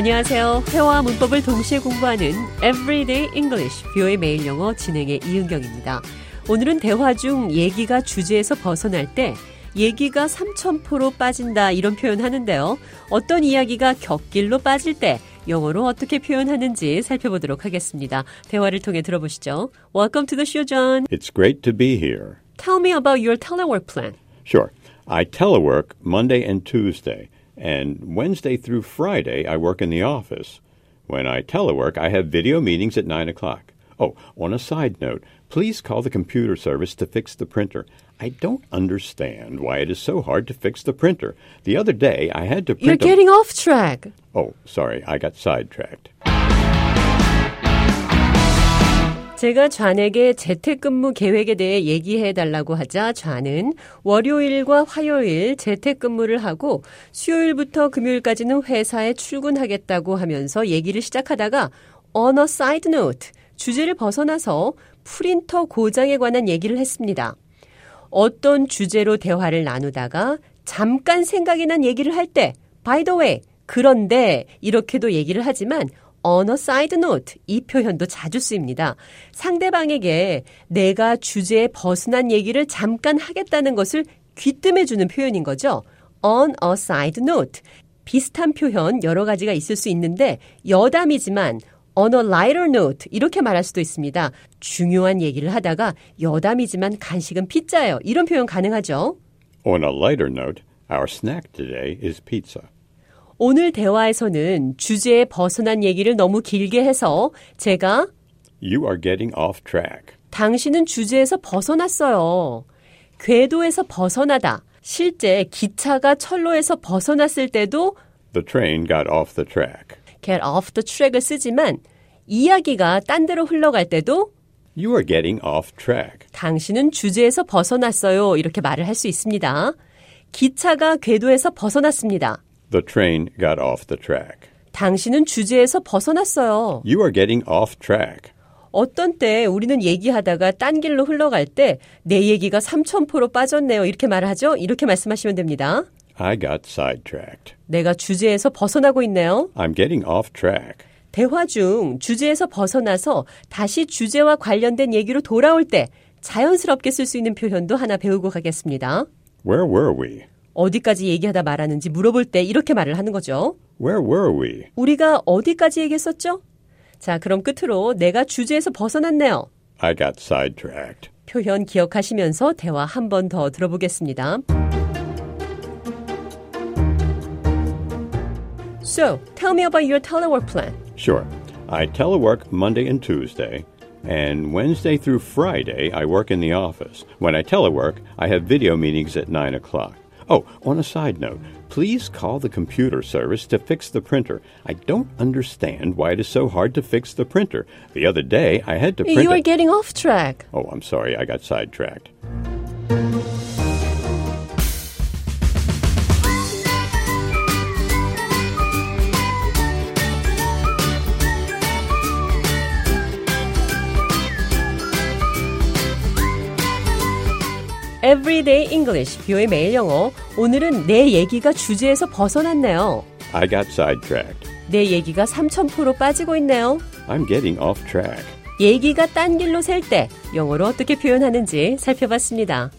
안녕하세요. 회화와 문법을 동시에 공부하는 Everyday English, 뷰의 매일 영어 진행의 이은경입니다. 오늘은 대화 중 얘기가 주제에서 벗어날 때 얘기가 삼천포로 빠진다 이런 표현 하는데요. 어떤 이야기가 격길로 빠질 때 영어로 어떻게 표현하는지 살펴보도록 하겠습니다. 대화를 통해 들어보시죠. Welcome to the show, John. It's great to be here. Tell me about your telework plan. Sure. I telework Monday and Tuesday, and Wednesday through Friday I work in the office. When I telework, I have video meetings at 9 o'clock. Oh, on a side note, please call the computer service to fix the printer. I don't understand why it is so hard to fix the printer. The other day I had to print You're a- getting off track. Oh, sorry, I got sidetracked. 제가 좌에게 재택근무 계획에 대해 얘기해 달라고 하자 좌는 월요일과 화요일 재택근무를 하고 수요일부터 금요일까지는 회사에 출근하겠다고 하면서 얘기를 시작하다가 on a side note 주제를 벗어나서 프린터 고장에 관한 얘기를 했습니다. 어떤 주제로 대화를 나누다가 잠깐 생각이 난 얘기를 할 때 by the way 그런데 이렇게도 얘기를 하지만 a side note 이 표현도 자주 쓰입니다. 상대방에게 내가 주제에 벗어난 얘기를 잠깐 하겠다는 것을 귀뜸해 주는 표현인 거죠. on a side note 비슷한 표현 여러 가지가 있을 수 있는데 여담이지만 on a lighter note 이렇게 말할 수도 있습니다. 중요한 얘기를 하다가 여담이지만 간식은 피자예요. 이런 표현 가능하죠. On a lighter note, our snack today is pizza. 오늘 대화에서는 주제에 벗어난 얘기를 너무 길게 해서 제가 You are getting off track. 당신은 주제에서 벗어났어요. 궤도에서 벗어나다. 실제 기차가 철로에서 벗어났을 때도 The train got off the track. get off the track을 쓰지만 이야기가 딴 데로 흘러갈 때도 You are getting off track. 당신은 주제에서 벗어났어요. 이렇게 말을 할 수 있습니다. 기차가 궤도에서 벗어났습니다. The train got off the track. 당신은 주제에서 벗어났어요. You are getting off track. 어떤 때 우리는 얘기하다가 딴 길로 흘러갈 때 내 얘기가 삼천포로 빠졌네요. 이렇게 말하죠? 이렇게 말씀하시면 됩니다. I got sidetracked. 내가 주제에서 벗어나고 있네요. I'm getting off track. 대화 중 주제에서 벗어나서 다시 주제와 관련된 얘기로 돌아올 때 자연스럽게 쓸 수 있는 표현도 하나 배우고 가겠습니다. Where were we? 어디까지 얘기하다 말하는지 물어볼 때 이렇게 말을 하는 거죠. Where were we? 우리가 어디까지 얘기했었죠? 자, 그럼 끝으로 내가 주제에서 벗어났네요. I got sidetracked. 표현 기억하시면서 대화 한 번 더 들어보겠습니다. So, tell me about your telework plan. Sure. I telework Monday and Tuesday, and Wednesday through Friday I work in the office. When I telework, I have video meetings at 9 o'clock. Oh, on a side note, please call the computer service to fix the printer. I don't understand why it is so hard to fix the printer. The other day I had to print You are a- getting off track. Oh, I'm sorry, I got sidetracked. Everyday English, 뷰의 매일 영어. 오늘은 내 얘기가 주제에서 벗어났네요. I got sidetracked. 내 얘기가 삼천포로 빠지고 있네요. I'm getting off track. 얘기가 딴 길로 셀 때 영어로 어떻게 표현하는지 살펴봤습니다.